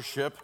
worship.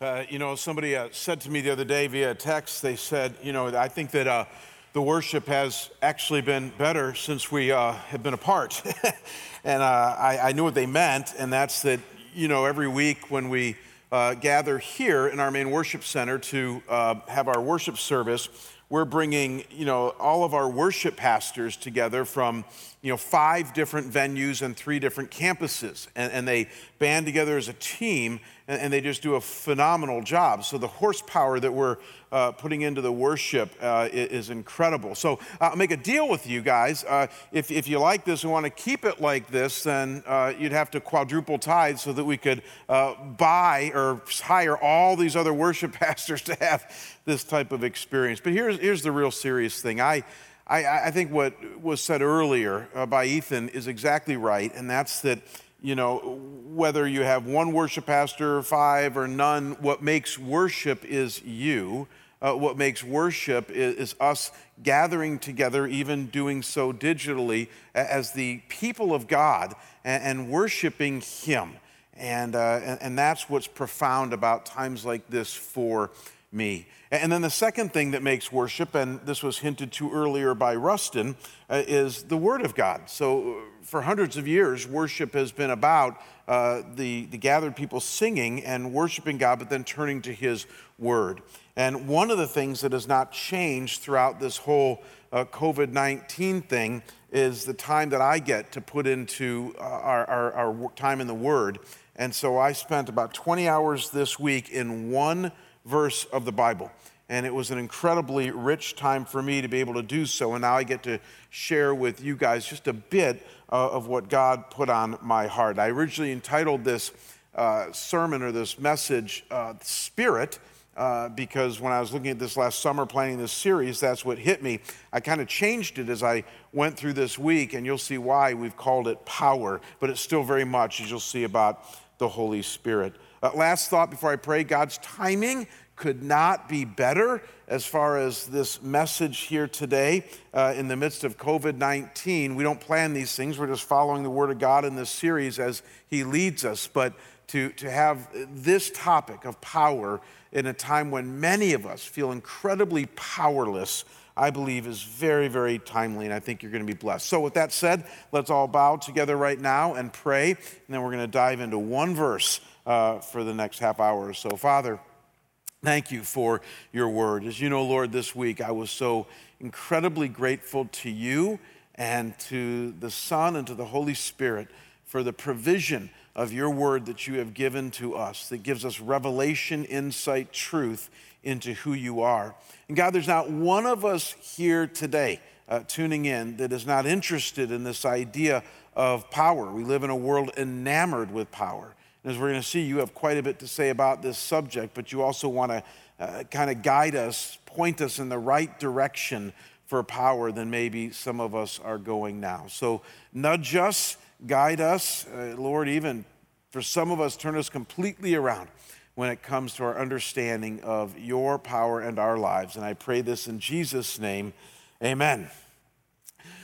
Uh, you know, somebody uh, said to me the other day via text, they said, you know, I think that uh, the worship has actually been better since we uh, have been apart. and uh, I, I, knew what they meant, and that's that, you know, every week when we uh, gather here in our main worship center to have our worship service, we're bringing, you know, all of our worship pastors together from, you know, five different venues and three different campuses. And, and they band together as a team and, and, they just do a phenomenal job. So the horsepower that we're uh, putting into the worship uh, is, incredible. So uh, I'll make a deal with you guys. Uh, if, if you like this and want to keep it like this, then uh, you'd have to quadruple tithe so that we could uh, buy or hire all these other worship pastors to have this type of experience. But here's, here's the real serious thing. I, I, I think what was said earlier by Ethan is exactly right, and that's that you know, whether you have one worship pastor, five, or none, what makes worship is you. Uh, what makes worship is, is, us gathering together, even doing so digitally, as the people of God and, and worshiping Him. And, uh, and, and that's what's profound about times like this for me. And then the second thing that makes worship, and this was hinted to earlier by Rustin, uh, is the Word of God. So uh, for hundreds of years, worship has been about uh, the, the gathered people singing and worshiping God, but then turning to His Word. And one of the things that has not changed throughout this whole uh, COVID 19 thing is the time that I get to put into uh, our, our, our time in the Word. And so I spent about 20 hours this week in one verse of the Bible. And it was an incredibly rich time for me to be able to do so. And now I get to share with you guys just a bit uh, of what God put on my heart. I originally entitled this uh, sermon or this message, uh, Spirit. Uh, because when I was looking at this last summer planning this series, that's what hit me. I kind of changed it as I went through this week, and you'll see why we've called it power, but it's still very much, as you'll see, about the Holy Spirit. Uh, last thought before I pray God's timing could not be better as far as this message here today uh, in the midst of COVID 19. We don't plan these things, we're just following the Word of God in this series as He leads us. But to, to have this topic of power in a time when many of us feel incredibly powerless, I believe is very, very timely, and I think you're going to be blessed. So, with that said, let's all bow together right now and pray, and then we're going to dive into one verse uh, for the next half hour or so. Father, Thank you for your word. As you know, Lord, this week I was so incredibly grateful to you and to the Son and to the Holy Spirit for the provision of your word that you have given to us that gives us revelation, insight, truth into who you are. And God, there's not one of us here today uh, tuning in that is not interested in this idea of power. We live in a world enamored with power. And as we're going to see, you have quite a bit to say about this subject, but you also want to uh, kind of guide us, point us in the right direction for power than maybe some of us are going now. So nudge us, guide us, uh, Lord, even for some of us, turn us completely around when it comes to our understanding of your power and our lives. And I pray this in Jesus' name. Amen.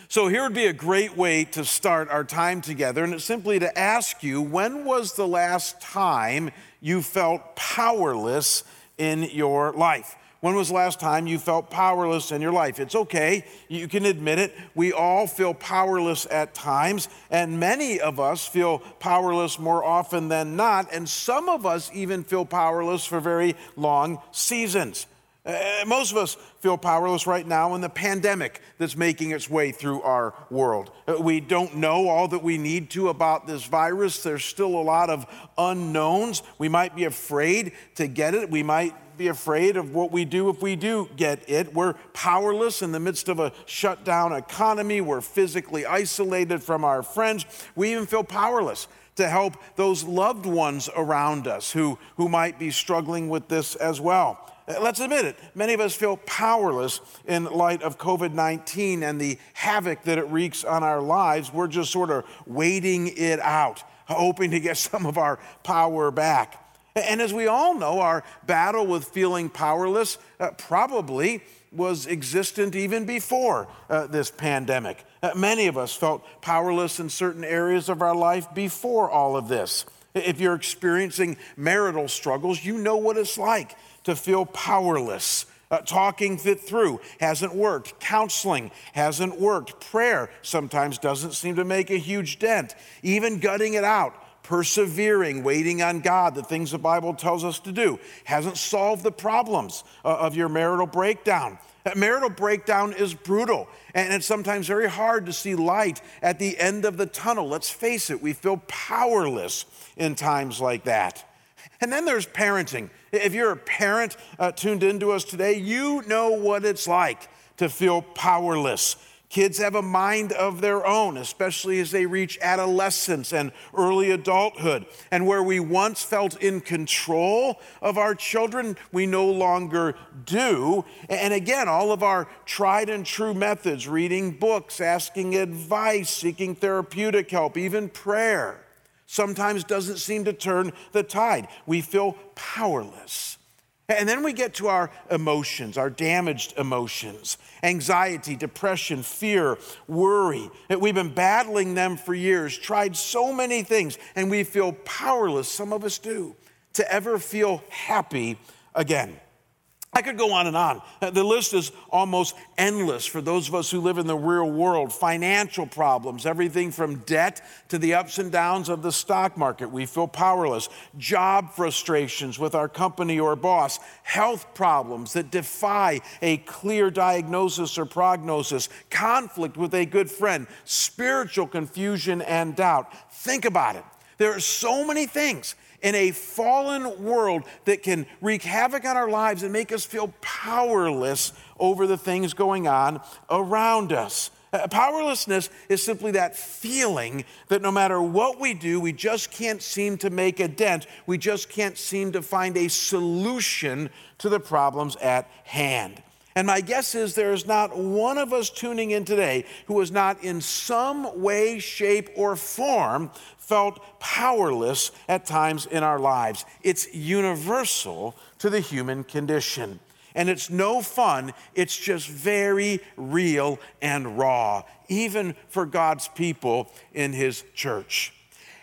So, here would be a great way to start our time together, and it's simply to ask you when was the last time you felt powerless in your life? When was the last time you felt powerless in your life? It's okay, you can admit it. We all feel powerless at times, and many of us feel powerless more often than not, and some of us even feel powerless for very long seasons. Uh, most of us feel powerless right now in the pandemic that's making its way through our world. Uh, we don't know all that we need to about this virus. There's still a lot of unknowns. We might be afraid to get it. We might be afraid of what we do if we do get it. We're powerless in the midst of a shutdown economy. We're physically isolated from our friends. We even feel powerless to help those loved ones around us who, who might be struggling with this as well. Let's admit it, many of us feel powerless in light of COVID 19 and the havoc that it wreaks on our lives. We're just sort of waiting it out, hoping to get some of our power back. And as we all know, our battle with feeling powerless uh, probably was existent even before uh, this pandemic. Uh, many of us felt powerless in certain areas of our life before all of this. If you're experiencing marital struggles, you know what it's like to feel powerless. Uh, talking it through hasn't worked. Counseling hasn't worked. Prayer sometimes doesn't seem to make a huge dent. Even gutting it out, persevering, waiting on God, the things the Bible tells us to do, hasn't solved the problems uh, of your marital breakdown. That marital breakdown is brutal, and it's sometimes very hard to see light at the end of the tunnel. Let's face it, we feel powerless in times like that. And then there's parenting. If you're a parent uh, tuned into us today, you know what it's like to feel powerless Kids have a mind of their own, especially as they reach adolescence and early adulthood. And where we once felt in control of our children, we no longer do. And again, all of our tried and true methods reading books, asking advice, seeking therapeutic help, even prayer sometimes doesn't seem to turn the tide. We feel powerless. And then we get to our emotions, our damaged emotions anxiety, depression, fear, worry. We've been battling them for years, tried so many things, and we feel powerless, some of us do, to ever feel happy again. I could go on and on. Uh, the list is almost endless for those of us who live in the real world. Financial problems, everything from debt to the ups and downs of the stock market. We feel powerless. Job frustrations with our company or boss. Health problems that defy a clear diagnosis or prognosis. Conflict with a good friend. Spiritual confusion and doubt. Think about it. There are so many things in a fallen world that can wreak havoc on our lives and make us feel powerless over the things going on around us. Uh, powerlessness is simply that feeling that no matter what we do, we just can't seem to make a dent. We just can't seem to find a solution to the problems at hand. And my guess is there is not one of us tuning in today who has not in some way, shape, or form felt powerless at times in our lives. It's universal to the human condition. And it's no fun, it's just very real and raw, even for God's people in His church.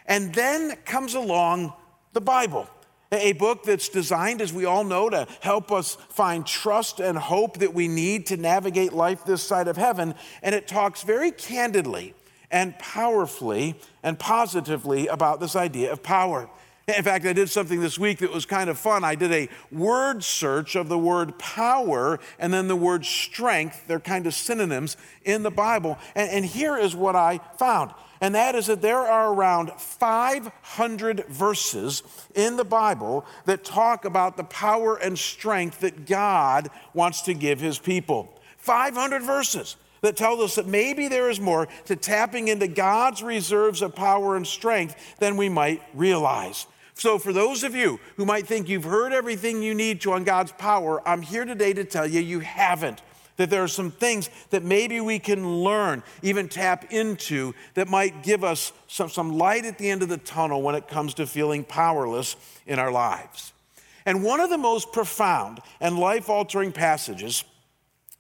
And then comes along the Bible. A book that's designed, as we all know, to help us find trust and hope that we need to navigate life this side of heaven. And it talks very candidly and powerfully and positively about this idea of power. In fact, I did something this week that was kind of fun. I did a word search of the word power and then the word strength. They're kind of synonyms in the Bible. And, and here is what I found. And that is that there are around 500 verses in the Bible that talk about the power and strength that God wants to give his people. 500 verses that tells us that maybe there is more to tapping into God's reserves of power and strength than we might realize. So, for those of you who might think you've heard everything you need to on God's power, I'm here today to tell you you haven't. That there are some things that maybe we can learn, even tap into, that might give us some, some light at the end of the tunnel when it comes to feeling powerless in our lives. And one of the most profound and life altering passages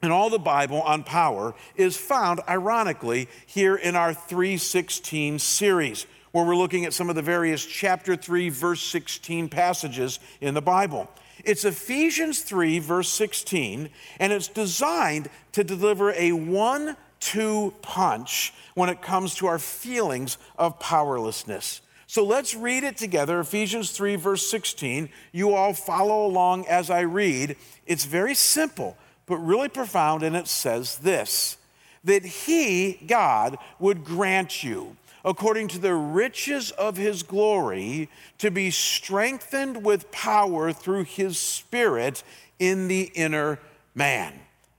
in all the Bible on power is found, ironically, here in our 316 series, where we're looking at some of the various chapter 3, verse 16 passages in the Bible. It's Ephesians 3, verse 16, and it's designed to deliver a one two punch when it comes to our feelings of powerlessness. So let's read it together Ephesians 3, verse 16. You all follow along as I read. It's very simple but really profound, and it says this that He, God, would grant you, according to the riches of His glory, to be strengthened with power through His Spirit in the inner man.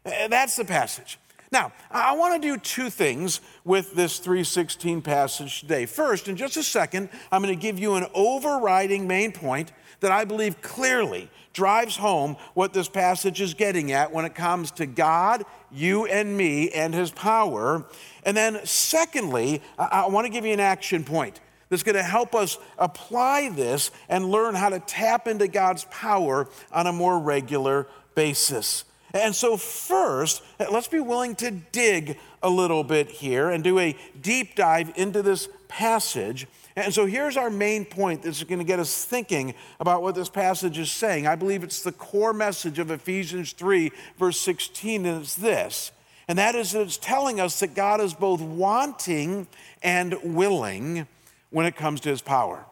That's the passage. Now, I want to do two things with this 316 passage today. First, in just a second, I'm going to give you an overriding main point that I believe clearly drives home what this passage is getting at when it comes to God, you and me, and his power. And then, secondly, I, want to give you an action point that's going to help us apply this and learn how to tap into God's power on a more regular basis. And so, first, let's be willing to dig a little bit here and do a deep dive into this passage. And so, here's our main point that's going to get us thinking about what this passage is saying. I believe it's the core message of Ephesians 3, verse 16, and it's this. And that is that it's telling us that God is both wanting and willing when it comes to his power.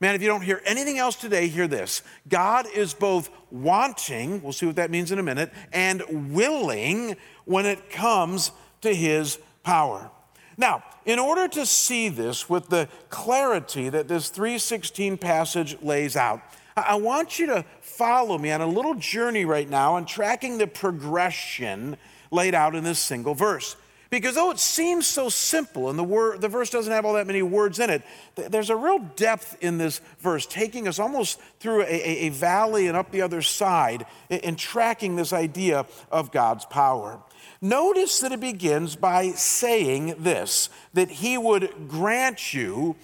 Man, if you don't hear anything else today, hear this. God is both wanting, we'll see what that means in a minute, and willing when it comes to his power. Now, in order to see this with the clarity that this 316 passage lays out, I want you to follow me on a little journey right now and tracking the progression laid out in this single verse. Because though it seems so simple and the, word, the verse doesn't have all that many words in it, there's a real depth in this verse, taking us almost through a, a valley and up the other side in tracking this idea of God's power. Notice that it begins by saying this that he would grant you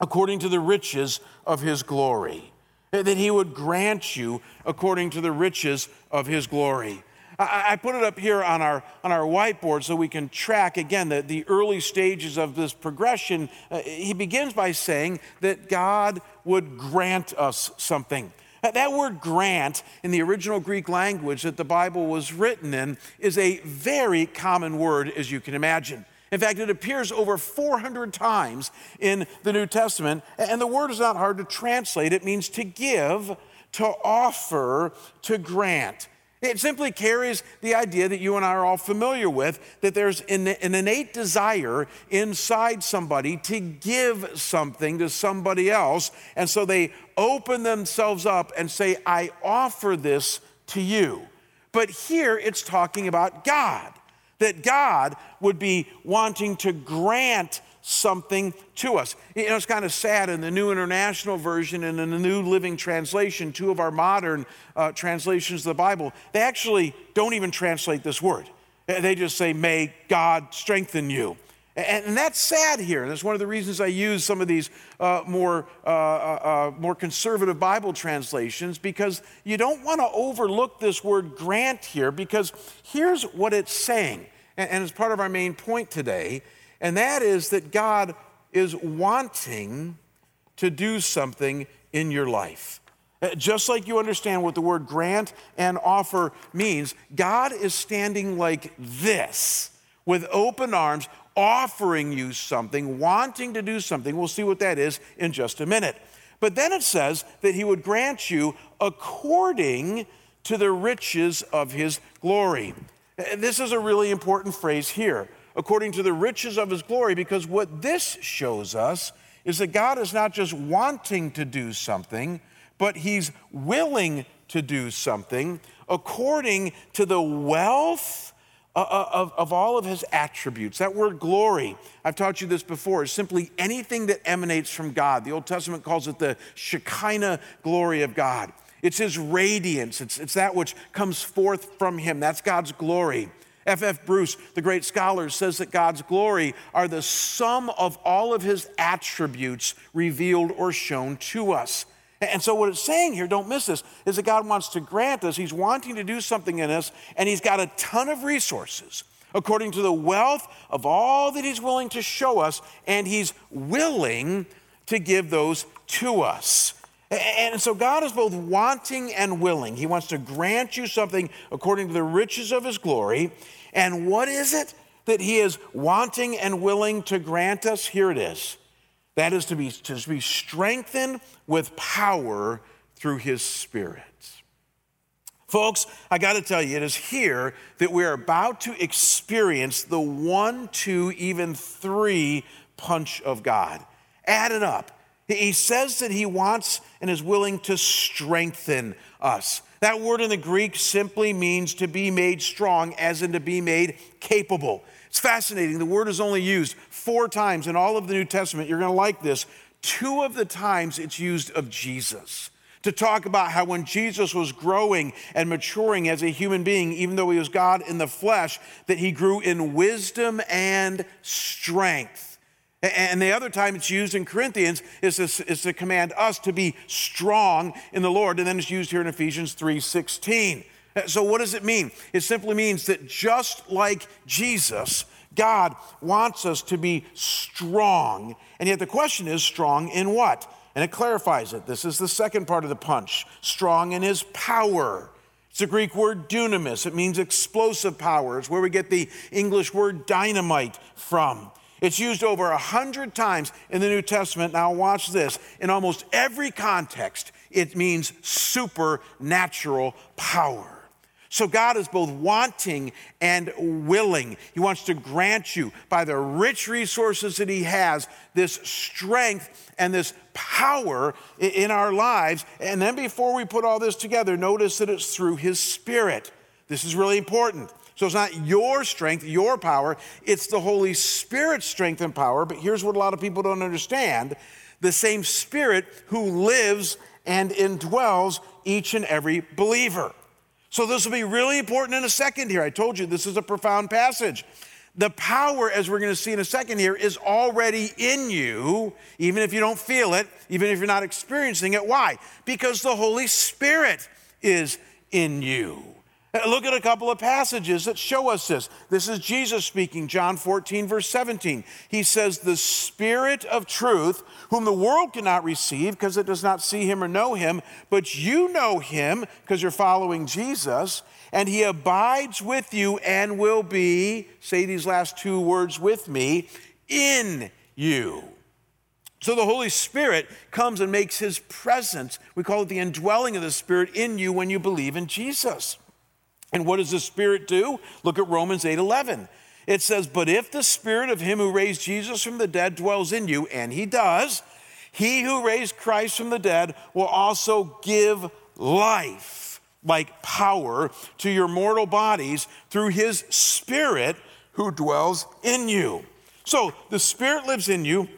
according to the riches of his glory. That he would grant you according to the riches of his glory. I, put it up here on our, on our whiteboard so we can track again the, the early stages of this progression. Uh, he begins by saying that God would grant us something. That word grant in the original Greek language that the Bible was written in is a very common word, as you can imagine. In fact, it appears over 400 times in the New Testament, and the word is not hard to translate. It means to give, to offer, to grant. It simply carries the idea that you and I are all familiar with that there's an, innate desire inside somebody to give something to somebody else. And so they open themselves up and say, I offer this to you. But here it's talking about God, that God would be wanting to grant something to us. You know, it's kind of sad in the New International Version and in the New Living Translation, two of our modern uh, translations of the Bible, they actually don't even translate this word. They just say, May God strengthen you. And, that's sad here. That's one of the reasons I use some of these uh, more, uh, uh, uh more conservative Bible translations because you don't want to overlook this word grant here because here's what it's saying. And, and it's part of our main point today and that is that God is wanting to do something in your life. Uh, just like you understand what the word grant and offer means, God is standing like this with open arms, offering you something, wanting to do something. We'll see what that is in just a minute. But then it says that he would grant you according to the riches of his glory. Uh, this is a really important phrase here according to the riches of his glory, because what this shows us is that God is not just wanting to do something, but he's willing to do something according to the wealth uh, uh, of, of all of his attributes. That word glory, I've taught you this before, is simply anything that emanates from God. The Old Testament calls it the Shekinah glory of God. It's his radiance, it's, it's that which comes forth from him. That's God's glory. F.F. F. Bruce, the great scholar, says that God's glory are the sum of all of his attributes revealed or shown to us. And so, what it's saying here, don't miss this, is that God wants to grant us, He's wanting to do something in us, and He's got a ton of resources according to the wealth of all that He's willing to show us, and He's willing to give those to us. And so God is both wanting and willing. He wants to grant you something according to the riches of his glory. And what is it that he is wanting and willing to grant us? Here it is. That is to be, to be strengthened with power through his spirit. Folks, I got to tell you, it is here that we're about to experience the one, two, even three punch of God. Add it up. He says that he wants and is willing to strengthen us. That word in the Greek simply means to be made strong, as in to be made capable. It's fascinating. The word is only used four times in all of the New Testament. You're going to like this. Two of the times it's used of Jesus to talk about how when Jesus was growing and maturing as a human being, even though he was God in the flesh, that he grew in wisdom and strength. And the other time it's used in Corinthians is to, is to command us to be strong in the Lord. And then it's used here in Ephesians 3.16. Uh, so, what does it mean? It simply means that just like Jesus, God wants us to be strong. And yet, the question is strong in what? And it clarifies it. This is the second part of the punch strong in his power. It's a Greek word dunamis. It means explosive power. It's where we get the English word dynamite from. It's used over a hundred times in the New Testament. Now, watch this. In almost every context, it means supernatural power. So God is both wanting and willing. He wants to grant you, by the rich resources that He has, this strength and this power in our lives. And then before we put all this together, notice that it's through His Spirit. This is really important. So it's not your strength, your power, it's the Holy Spirit's strength and power. But here's what a lot of people don't understand the same Spirit who lives and indwells each and every believer. So, this will be really important in a second here. I told you this is a profound passage. The power, as we're going to see in a second here, is already in you, even if you don't feel it, even if you're not experiencing it. Why? Because the Holy Spirit is in you. Look at a couple of passages that show us this. This is Jesus speaking, John 14, verse 17. He says, The Spirit of truth, whom the world cannot receive because it does not see him or know him, but you know him because you're following Jesus, and he abides with you and will be, say these last two words with me, in you. So the Holy Spirit comes and makes his presence, we call it the indwelling of the Spirit in you when you believe in Jesus. And what does the Spirit do? Look at Romans 8 11. It says, But if the Spirit of him who raised Jesus from the dead dwells in you, and he does, he who raised Christ from the dead will also give life, like power, to your mortal bodies through his Spirit who dwells in you. So the Spirit lives in you.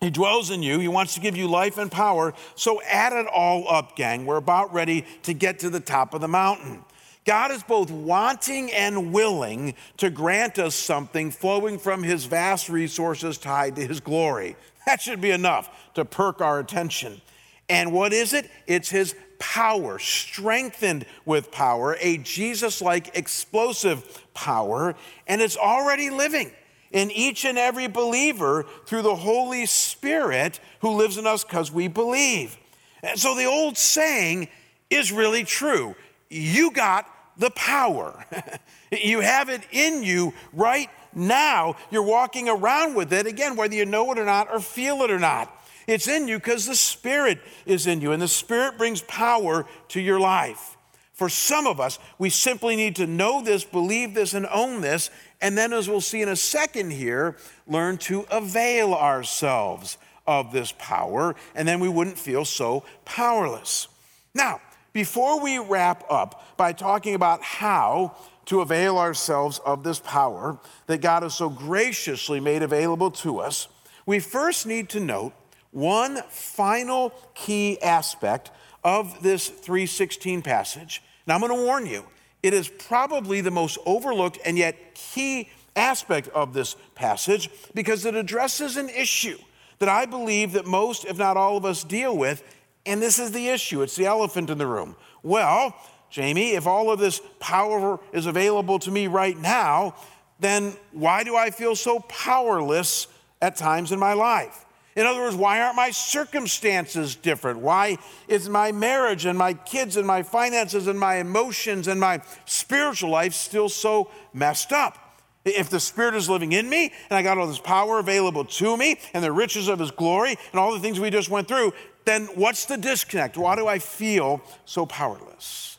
He dwells in you. He wants to give you life and power. So add it all up, gang. We're about ready to get to the top of the mountain. God is both wanting and willing to grant us something flowing from his vast resources tied to his glory. That should be enough to perk our attention. And what is it? It's his power, strengthened with power, a Jesus like explosive power, and it's already living in each and every believer through the Holy Spirit who lives in us because we believe. And so the old saying is really true. You got the power. you have it in you right now. You're walking around with it, again, whether you know it or not or feel it or not. It's in you because the Spirit is in you, and the Spirit brings power to your life. For some of us, we simply need to know this, believe this, and own this, and then, as we'll see in a second here, learn to avail ourselves of this power, and then we wouldn't feel so powerless. Now, before we wrap up by talking about how to avail ourselves of this power that God has so graciously made available to us, we first need to note one final key aspect of this 316 passage. Now, I'm going to warn you, it is probably the most overlooked and yet key aspect of this passage because it addresses an issue that I believe that most, if not all of us, deal with and this is the issue it's the elephant in the room. Well, Jamie, if all of this power is available to me right now, then why do I feel so powerless at times in my life? In other words, why aren't my circumstances different? Why is my marriage and my kids and my finances and my emotions and my spiritual life still so messed up? If the Spirit is living in me and I got all this power available to me and the riches of His glory and all the things we just went through, then what's the disconnect? Why do I feel so powerless?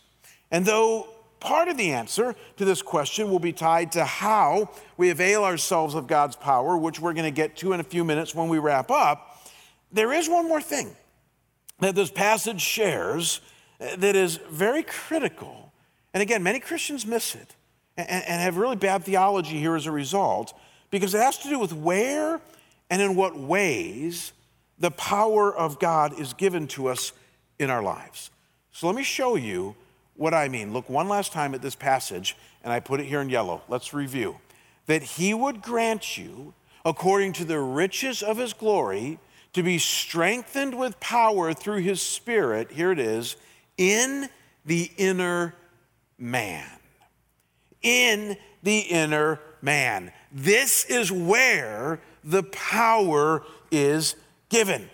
And though part of the answer to this question will be tied to how we avail ourselves of God's power, which we're going to get to in a few minutes when we wrap up, there is one more thing that this passage shares uh, that is very critical. And again, many Christians miss it and, and have really bad theology here as a result because it has to do with where and in what ways the power of God is given to us in our lives. So let me show you what I mean. Look one last time at this passage, and I put it here in yellow. Let's review. That he would grant you, according to the riches of his glory, to be strengthened with power through his spirit, here it is, in the inner man. In the inner man. This is where the power is given.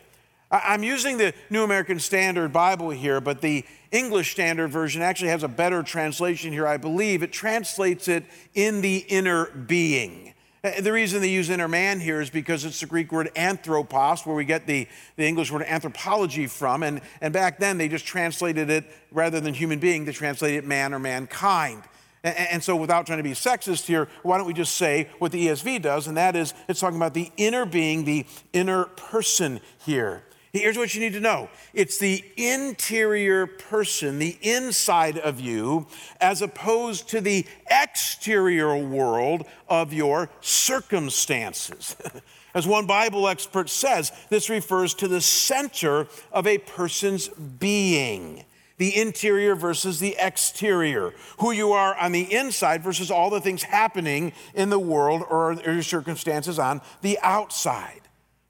I'm using the New American Standard Bible here, but the English Standard Version actually has a better translation here, I believe. It translates it in the inner being. Uh, the reason they use inner man here is because it's the Greek word anthropos, where we get the, the English word anthropology from. And, and back then, they just translated it, rather than human being, they translated it man or mankind. And, so, without trying to be sexist here, why don't we just say what the ESV does, and that is it's talking about the inner being, the inner person here. Here's what you need to know it's the interior person, the inside of you, as opposed to the exterior world of your circumstances. As one Bible expert says, this refers to the center of a person's being the interior versus the exterior, who you are on the inside versus all the things happening in the world or your circumstances on the outside.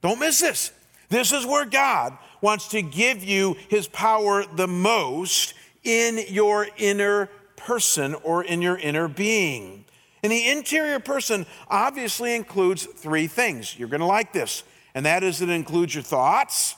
Don't miss this. This is where God wants to give you his power the most in your inner person or in your inner being. And the interior person obviously includes three things. You're going to like this, and that is it includes your thoughts,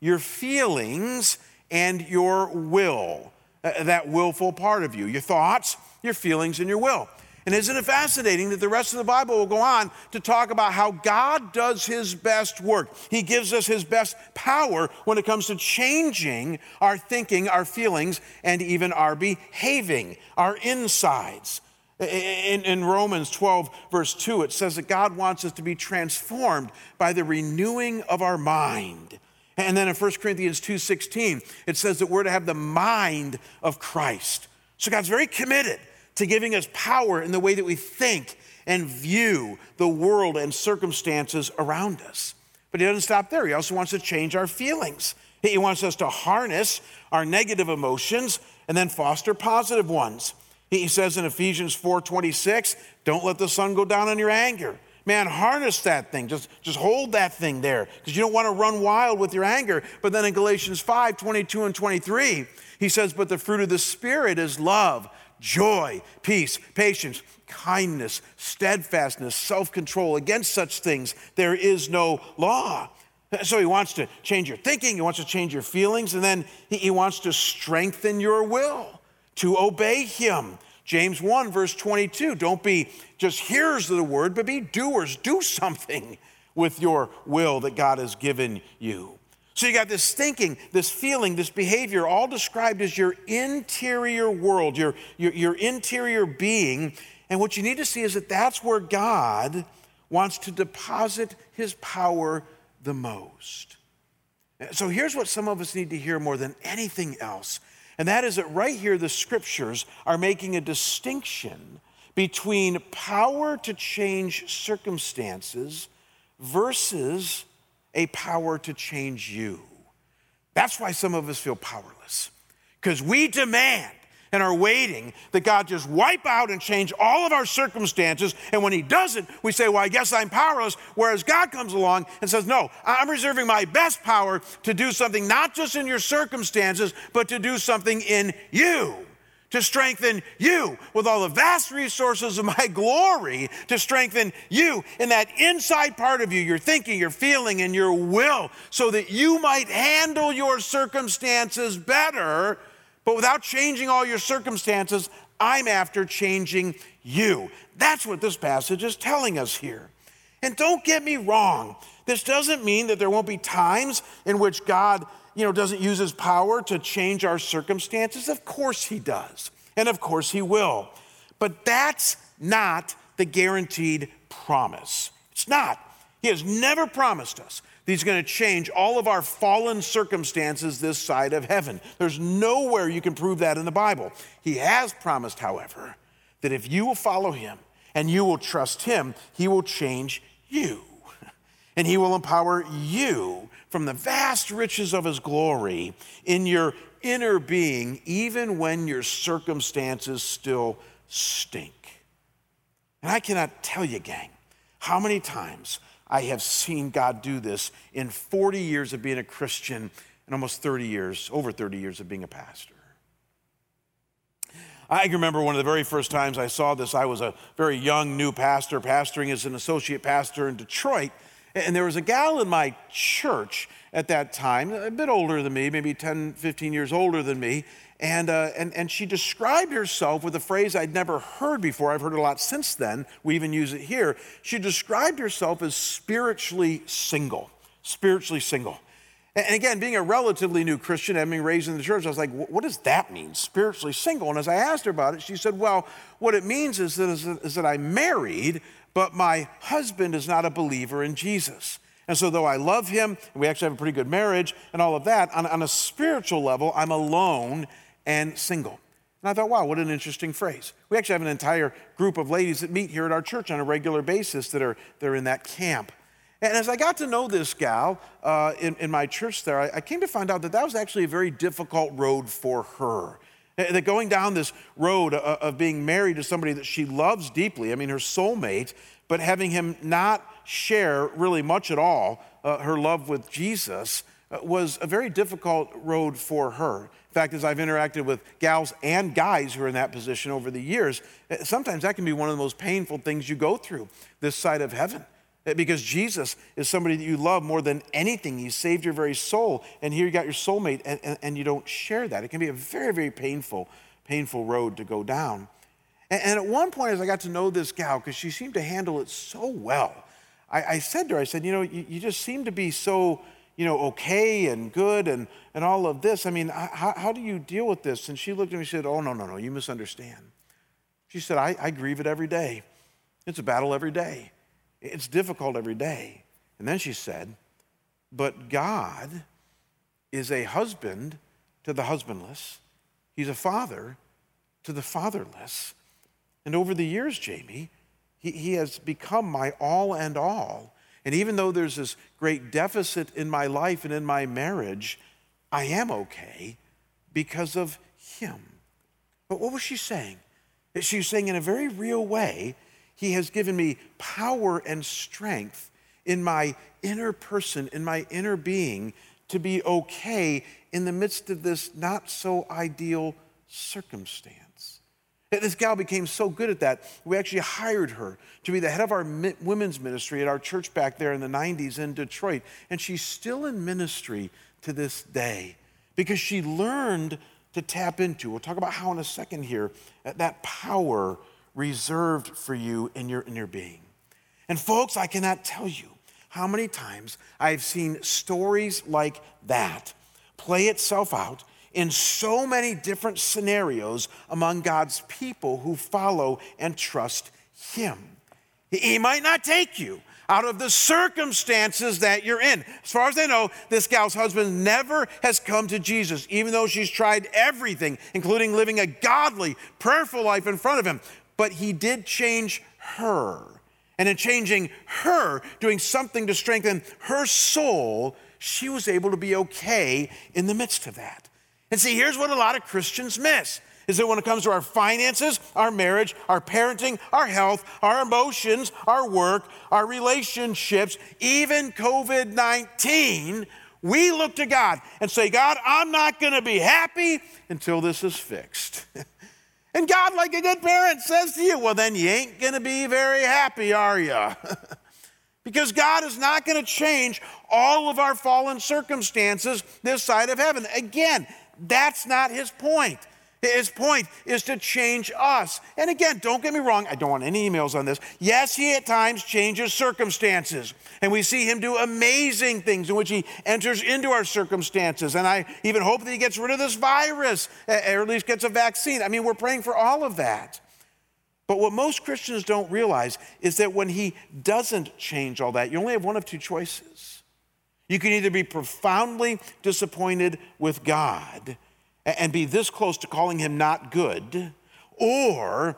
your feelings, and your will. Uh, that willful part of you, your thoughts, your feelings, and your will. And isn't it fascinating that the rest of the Bible will go on to talk about how God does his best work? He gives us his best power when it comes to changing our thinking, our feelings, and even our behaving, our insides. In, in, Romans 12, verse 2, it says that God wants us to be transformed by the renewing of our mind. And then in 1 Corinthians 2:16, it says that we're to have the mind of Christ. So God's very committed to giving us power in the way that we think and view the world and circumstances around us. But he doesn't stop there. He also wants to change our feelings. He wants us to harness our negative emotions and then foster positive ones. He says in Ephesians 4:26, "Don't let the sun go down on your anger." Man, harness that thing. Just, just hold that thing there because you don't want to run wild with your anger. But then in Galatians 5 22 and 23, he says, But the fruit of the Spirit is love, joy, peace, patience, kindness, steadfastness, self control. Against such things, there is no law. So he wants to change your thinking, he wants to change your feelings, and then he wants to strengthen your will to obey him. James 1, verse 22 don't be just hearers of the word, but be doers. Do something with your will that God has given you. So you got this thinking, this feeling, this behavior, all described as your interior world, your, your, your interior being. And what you need to see is that that's where God wants to deposit his power the most. So here's what some of us need to hear more than anything else and that is that right here, the scriptures are making a distinction between power to change circumstances versus a power to change you. That's why some of us feel powerless, because we demand and are waiting that God just wipe out and change all of our circumstances. And when He doesn't, we say, Well, I guess I'm powerless. Whereas God comes along and says, No, I'm reserving my best power to do something not just in your circumstances, but to do something in you. To strengthen you with all the vast resources of my glory, to strengthen you in that inside part of you, your thinking, your feeling, and your will, so that you might handle your circumstances better but without changing all your circumstances, I'm after changing you. That's what this passage is telling us here. And don't get me wrong, this doesn't mean that there won't be times in which God, you know, doesn't use his power to change our circumstances. Of course he does. And of course he will. But that's not the guaranteed promise. It's not. He has never promised us that He's going to change all of our fallen circumstances this side of heaven. There's nowhere you can prove that in the Bible. He has promised, however, that if you will follow him and you will trust him, he will change you. And he will empower you from the vast riches of his glory in your inner being, even when your circumstances still stink. And I cannot tell you, gang, how many times I have seen God do this in 40 years of being a Christian and almost 30 years, over 30 years of being a pastor. I remember one of the very first times I saw this, I was a very young new pastor, pastoring as an associate pastor in Detroit. And there was a gal in my church at that time, a bit older than me, maybe 10, 15 years older than me. And, uh, and, and she described herself with a phrase I'd never heard before. I've heard a lot since then. We even use it here. She described herself as spiritually single. Spiritually single. And again, being a relatively new Christian, having been raised in the church, I was like, what does that mean, spiritually single? And as I asked her about it, she said, well, what it means is that, is that I'm married, but my husband is not a believer in Jesus. And so, though I love him, we actually have a pretty good marriage and all of that, on, on a spiritual level, I'm alone and single. And I thought, wow, what an interesting phrase. We actually have an entire group of ladies that meet here at our church on a regular basis that are, that are in that camp. And as I got to know this gal uh, in, in my church there, I, I came to find out that that was actually a very difficult road for her. That going down this road uh, of being married to somebody that she loves deeply, I mean, her soulmate, but having him not share really much at all uh, her love with Jesus was a very difficult road for her. In fact, as I've interacted with gals and guys who are in that position over the years, uh, sometimes that can be one of the most painful things you go through this side of heaven. Uh, because Jesus is somebody that you love more than anything. He saved your very soul. And here you got your soulmate, and, and, and you don't share that. It can be a very, very painful, painful road to go down. And, and at one point, as I got to know this gal, because she seemed to handle it so well, I, I said to her, I said, You know, you, you, just seem to be so, you know, okay and good and, and all of this. I mean, how, how do you deal with this? And she looked at me and said, Oh, no, no, no, you misunderstand. She said, I, I grieve it every day. It's a battle every day. It's difficult every day. And then she said, But God is a husband to the husbandless, He's a father to the fatherless. And over the years, Jamie, he, he has become my all and all. And even though there's this great deficit in my life and in my marriage, I am okay because of Him. But what was she saying? She was saying in a very real way he has given me power and strength in my inner person, in my inner being, to be okay in the midst of this not so ideal circumstance. This gal became so good at that, we actually hired her to be the head of our women's ministry at our church back there in the 90s in Detroit. And she's still in ministry to this day because she learned to tap into, we'll talk about how in a second here, uh, that power reserved for you in your inner being. And folks, I cannot tell you how many times I've seen stories like that play itself out in so many different scenarios among God's people who follow and trust Him. He might not take you out of the circumstances that you're in. As far as I know, this gal's husband never has come to Jesus, even though she's tried everything, including living a godly, prayerful life in front of him but he did change her. And in changing her, doing something to strengthen her soul, she was able to be okay in the midst of that. And see, here's what a lot of Christians miss is that when it comes to our finances, our marriage, our parenting, our health, our emotions, our work, our relationships, even COVID 19, we look to God and say, God, I'm not going to be happy until this is fixed. And God, like a good parent, says to you, Well, then you ain't going to be very happy, are you? because God is not going to change all of our fallen circumstances this side of heaven. Again, that's not his point. His point is to change us. And again, don't get me wrong, I don't want any emails on this. Yes, he at times changes circumstances. And we see him do amazing things in which he enters into our circumstances. And I even hope that he gets rid of this virus, or at least gets a vaccine. I mean, we're praying for all of that. But what most Christians don't realize is that when he doesn't change all that, you only have one of two choices. You can either be profoundly disappointed with God and be this close to calling him not good, or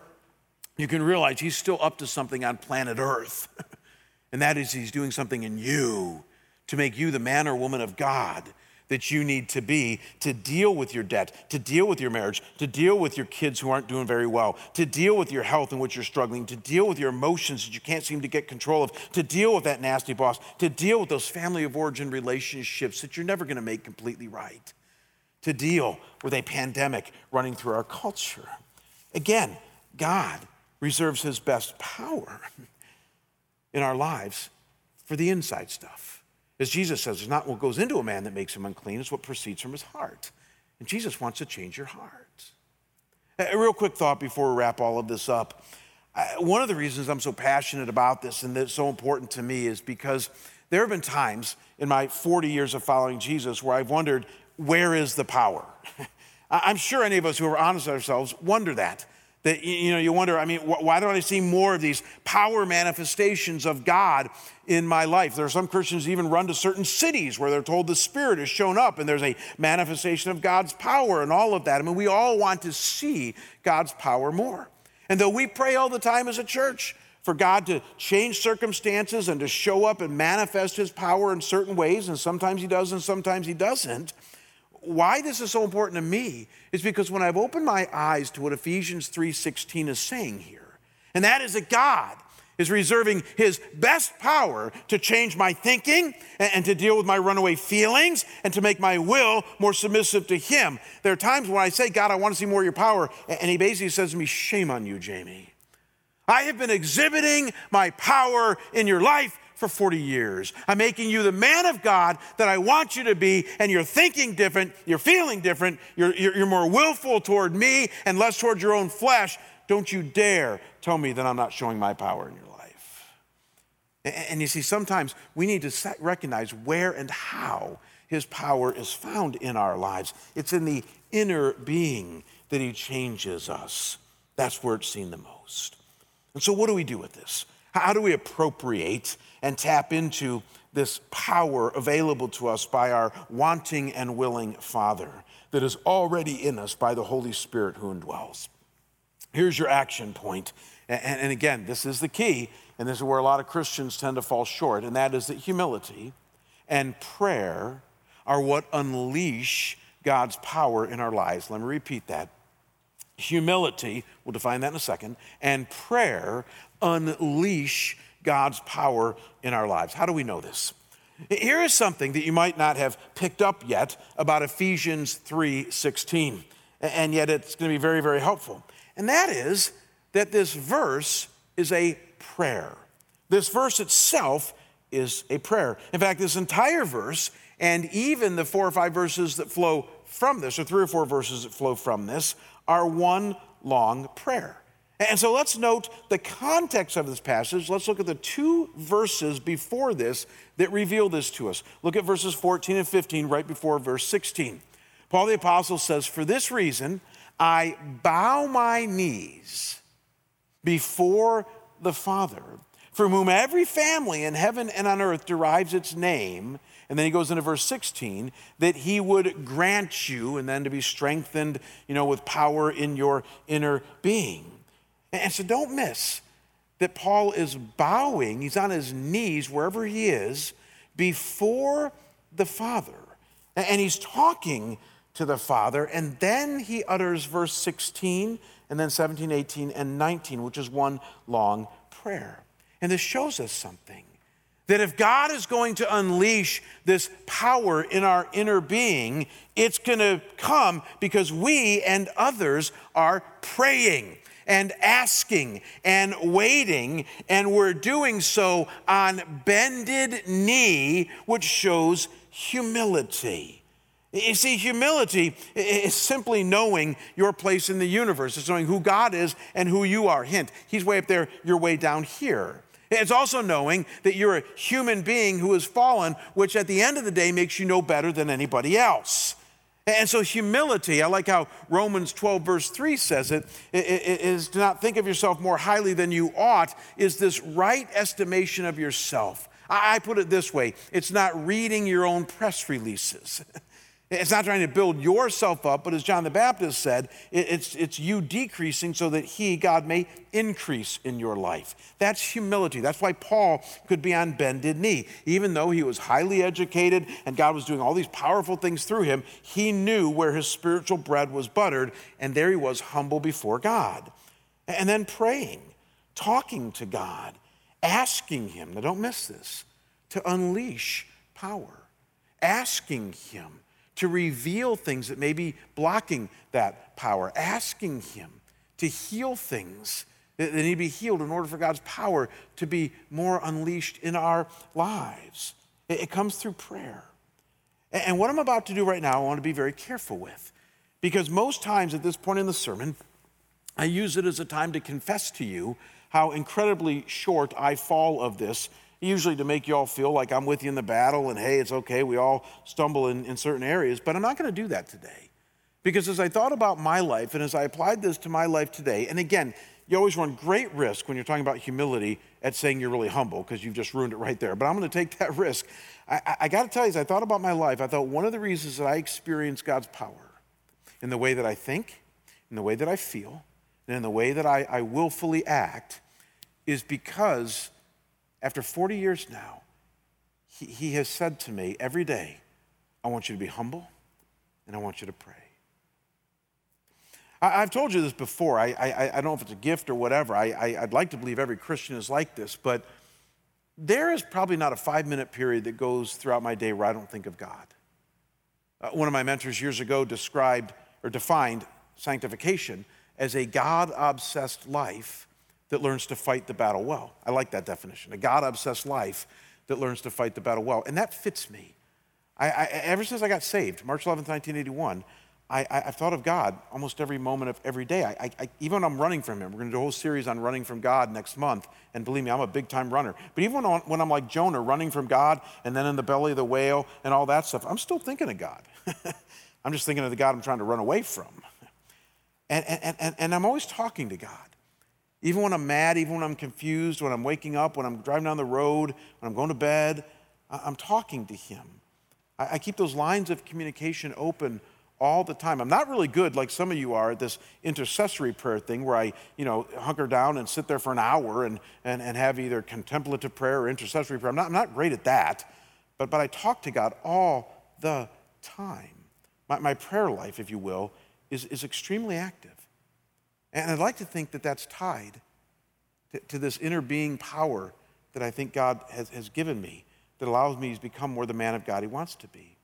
you can realize he's still up to something on planet Earth. and that is, he's doing something in you to make you the man or woman of God that you need to be to deal with your debt, to deal with your marriage, to deal with your kids who aren't doing very well, to deal with your health in which you're struggling, to deal with your emotions that you can't seem to get control of, to deal with that nasty boss, to deal with those family of origin relationships that you're never going to make completely right to deal with a pandemic running through our culture. Again, God reserves his best power in our lives for the inside stuff. As Jesus says, it's not what goes into a man that makes him unclean, it's what proceeds from his heart. And Jesus wants to change your heart. A real quick thought before we wrap all of this up. One of the reasons I'm so passionate about this and that's so important to me is because there have been times in my 40 years of following Jesus where I've wondered, where is the power? I'm sure any of us who are honest with ourselves wonder that. That, you know, you wonder, I mean, why don't I see more of these power manifestations of God in my life? There are some Christians even run to certain cities where they're told the Spirit has shown up and there's a manifestation of God's power and all of that. I mean, we all want to see God's power more. And though we pray all the time as a church for God to change circumstances and to show up and manifest his power in certain ways, and sometimes he does and sometimes he doesn't, why this is so important to me is because when I've opened my eyes to what Ephesians 3:16 is saying here, and that is that God is reserving his best power to change my thinking and, to deal with my runaway feelings and to make my will more submissive to him. There are times when I say, God, I want to see more of your power. And he basically says to me, Shame on you, Jamie. I have been exhibiting my power in your life for 40 years. I'm making you the man of God that I want you to be, and you're thinking different, you're feeling different, you're, you're, you're more willful toward me and less toward your own flesh. Don't you dare tell me that I'm not showing my power in your life. And, and you see, sometimes we need to recognize where and how his power is found in our lives. It's in the inner being that he changes us. That's where it's seen the most. And so, what do we do with this? How do we appropriate and tap into this power available to us by our wanting and willing Father that is already in us by the Holy Spirit who indwells. Here's your action point. And, again, this is the key, and this is where a lot of Christians tend to fall short, and that is that humility and prayer are what unleash God's power in our lives. Let me repeat that. Humility, we'll define that in a second, and prayer unleash God's power in our lives. How do we know this? Here is something that you might not have picked up yet about Ephesians 3:16. And yet it's going to be very very helpful. And that is that this verse is a prayer. This verse itself is a prayer. In fact, this entire verse and even the four or five verses that flow from this, or three or four verses that flow from this, are one long prayer. And so let's note the context of this passage. Let's look at the two verses before this that reveal this to us. Look at verses 14 and 15, right before verse 16. Paul the Apostle says, For this reason, I bow my knees before the Father, from whom every family in heaven and on earth derives its name. And then he goes into verse 16 that he would grant you, and then to be strengthened, you know, with power in your inner being. And so don't miss that Paul is bowing, he's on his knees wherever he is before the Father. And he's talking to the Father. And then he utters verse 16 and then 17, 18, and 19, which is one long prayer. And this shows us something that if God is going to unleash this power in our inner being, it's going to come because we and others are praying and asking and waiting, and we're doing so on bended knee, which shows humility. You see, humility is simply knowing your place in the universe. It's knowing who God is and who you are. Hint, He's way up there, you're way down here. It's also knowing that you're a human being who has fallen, which at the end of the day makes you no better than anybody else. And so, humility, I like how Romans 12, verse 3 says it, is to not think of yourself more highly than you ought, is this right estimation of yourself. I put it this way it's not reading your own press releases. It's not trying to build yourself up, but as John the Baptist said, it's, it's you decreasing so that He, God, may increase in your life. That's humility. That's why Paul could be on bended knee. Even though he was highly educated and God was doing all these powerful things through him, he knew where his spiritual bread was buttered, and there he was, humble before God. And then praying, talking to God, asking Him, now don't miss this, to unleash power, asking Him to reveal things that may be blocking that power, asking Him to heal things that need to be healed in order for God's power to be more unleashed in our lives. It comes through prayer. And what I'm about to do right now, I want to be very careful with. Because most times at this point in the sermon, I use it as a time to confess to you how incredibly short I fall of this, usually to make you all feel like I'm with you in the battle and hey, it's okay, we all stumble in, in certain areas. But I'm not going to do that today. Because as I thought about my life and as I applied this to my life today, and again, you always run great risk when you're talking about humility at saying you're really humble because you've just ruined it right there. But I'm going to take that risk. I, I, I got to tell you, as I thought about my life, I thought one of the reasons that I experience God's power in the way that I think, in the way that I feel, and in the way that I, I willfully act is because after 40 years now, he, he has said to me every day, I want you to be humble and I want you to pray. I, have told you this before. I, I, I, don't know if it's a gift or whatever. I, I, I'd like to believe every Christian is like this, but there is probably not a five minute period that goes throughout my day where I don't think of God. Uh, one of my mentors years ago described or defined sanctification as a God obsessed life that learns to fight the battle well. I like that definition. A God obsessed life that learns to fight the battle well. And that fits me. I, I, ever since I got saved, March 11th, 1981, I, have thought of God almost every moment of every day. I, I, even when I'm running from Him, we're going to do a whole series on running from God next month. And believe me, I'm a big time runner. But even when, when I'm like Jonah, running from God and then in the belly of the whale and all that stuff, I'm still thinking of God. I'm just thinking of the God I'm trying to run away from. And, and, and, and I'm always talking to God. Even when I'm mad, even when I'm confused, when I'm waking up, when I'm driving down the road, when I'm going to bed, I'm talking to Him. I, keep those lines of communication open all the time. I'm not really good like some of you are at this intercessory prayer thing where I, you know, hunker down and sit there for an hour and, and, and have either contemplative prayer or intercessory prayer. I'm not, I'm not great at that, but, but I talk to God all the time. My, my prayer life, if you will, is, is extremely active. And I'd like to think that that's tied to, to this inner being power that I think God has, has given me that allows me to become more the man of God he wants to be.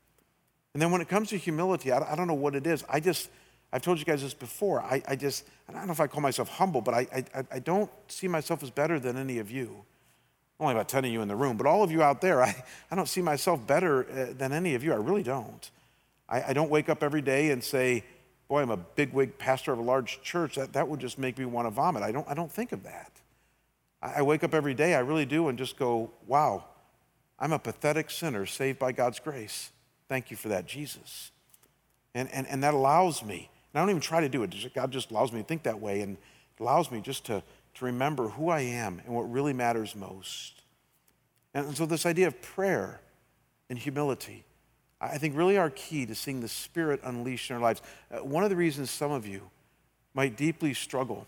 And then when it comes to humility, I, I don't know what it is. I just, I've told you guys this before. I, I just, I don't know if I call myself humble, but I, I, I don't see myself as better than any of you. Only about 10 of you in the room, but all of you out there, I, I don't see myself better uh, than any of you. I really don't. I, I don't wake up every day and say, boy, I'm a bigwig pastor of a large church. That, that would just make me want to vomit. I don't, I don't think of that. I, I wake up every day, I really do, and just go, wow, I'm a pathetic sinner saved by God's grace. Thank you for that, Jesus. And, and, and that allows me, and I don't even try to do it, God just allows me to think that way and allows me just to, to remember who I am and what really matters most. And so, this idea of prayer and humility, I think really are key to seeing the Spirit unleashed in our lives. Uh, one of the reasons some of you might deeply struggle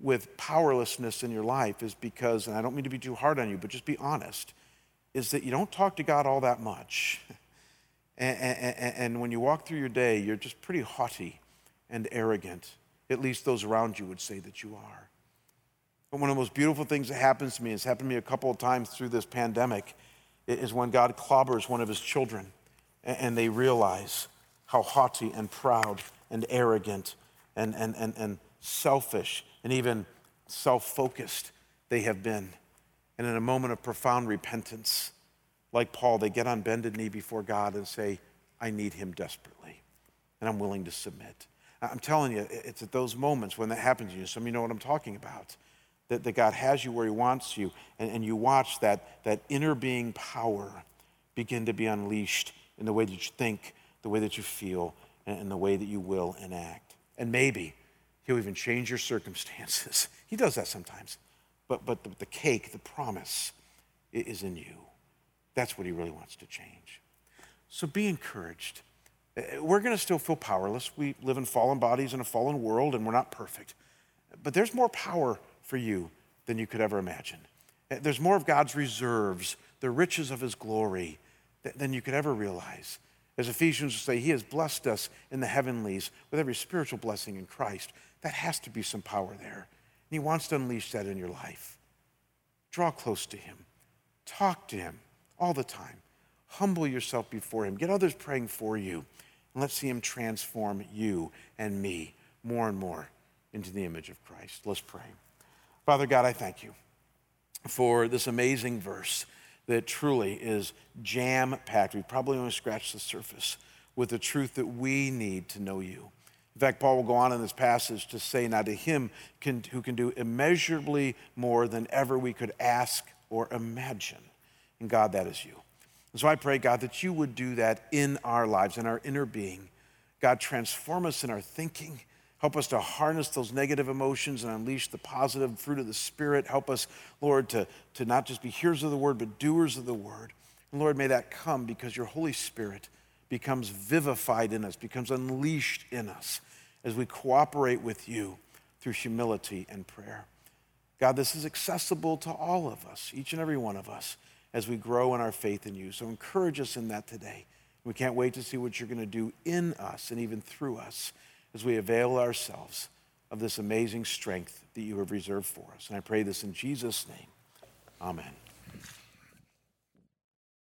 with powerlessness in your life is because, and I don't mean to be too hard on you, but just be honest, is that you don't talk to God all that much. And, and, and, when you walk through your day, you're just pretty haughty and arrogant. At least those around you would say that you are. But one of the most beautiful things that happens to me, has happened to me a couple of times through this pandemic, is when God clobbers one of his children and they realize how haughty and proud and arrogant and, and, and, and selfish and even self focused they have been. And in a moment of profound repentance, like Paul, they get on bended knee before God and say, I need him desperately, and I'm willing to submit. I'm telling you, it's at those moments when that happens to you. Some of you know what I'm talking about. That, that God has you where he wants you, and, and you watch that, that inner being power begin to be unleashed in the way that you think, the way that you feel, and, and the way that you will enact. And maybe he'll even change your circumstances. He does that sometimes. But, but the, the cake, the promise, is in you. That's what he really wants to change. So be encouraged. Uh, we're going to still feel powerless. We live in fallen bodies in a fallen world, and we're not perfect. But there's more power for you than you could ever imagine. Uh, there's more of God's reserves, the riches of his glory, than you could ever realize. As Ephesians will say, he has blessed us in the heavenlies with every spiritual blessing in Christ. That has to be some power there. And he wants to unleash that in your life. Draw close to him. Talk to him all the time. Humble yourself before Him. Get others praying for you. And let's see Him transform you and me more and more into the image of Christ. Let's pray. Father God, I thank you for this amazing verse that truly is jam packed. We've probably only scratched the surface with the truth that we need to know you. In fact, Paul will go on in this passage to say, Now to him can, who can do immeasurably more than ever we could ask or imagine. And God, that is you. And so I pray, God, that you would do that in our lives, in our inner being. God, transform us in our thinking. Help us to harness those negative emotions and unleash the positive fruit of the Spirit. Help us, Lord, to, to not just be hearers of the word, but doers of the word. And Lord, may that come because your Holy Spirit becomes vivified in us, becomes unleashed in us as we cooperate with you through humility and prayer. God, this is accessible to all of us, each and every one of us, as we grow in our faith in you. So encourage us in that today. We can't wait to see what you're going to do in us and even through us as we avail ourselves of this amazing strength that you have reserved for us. And I pray this in Jesus' name. Amen.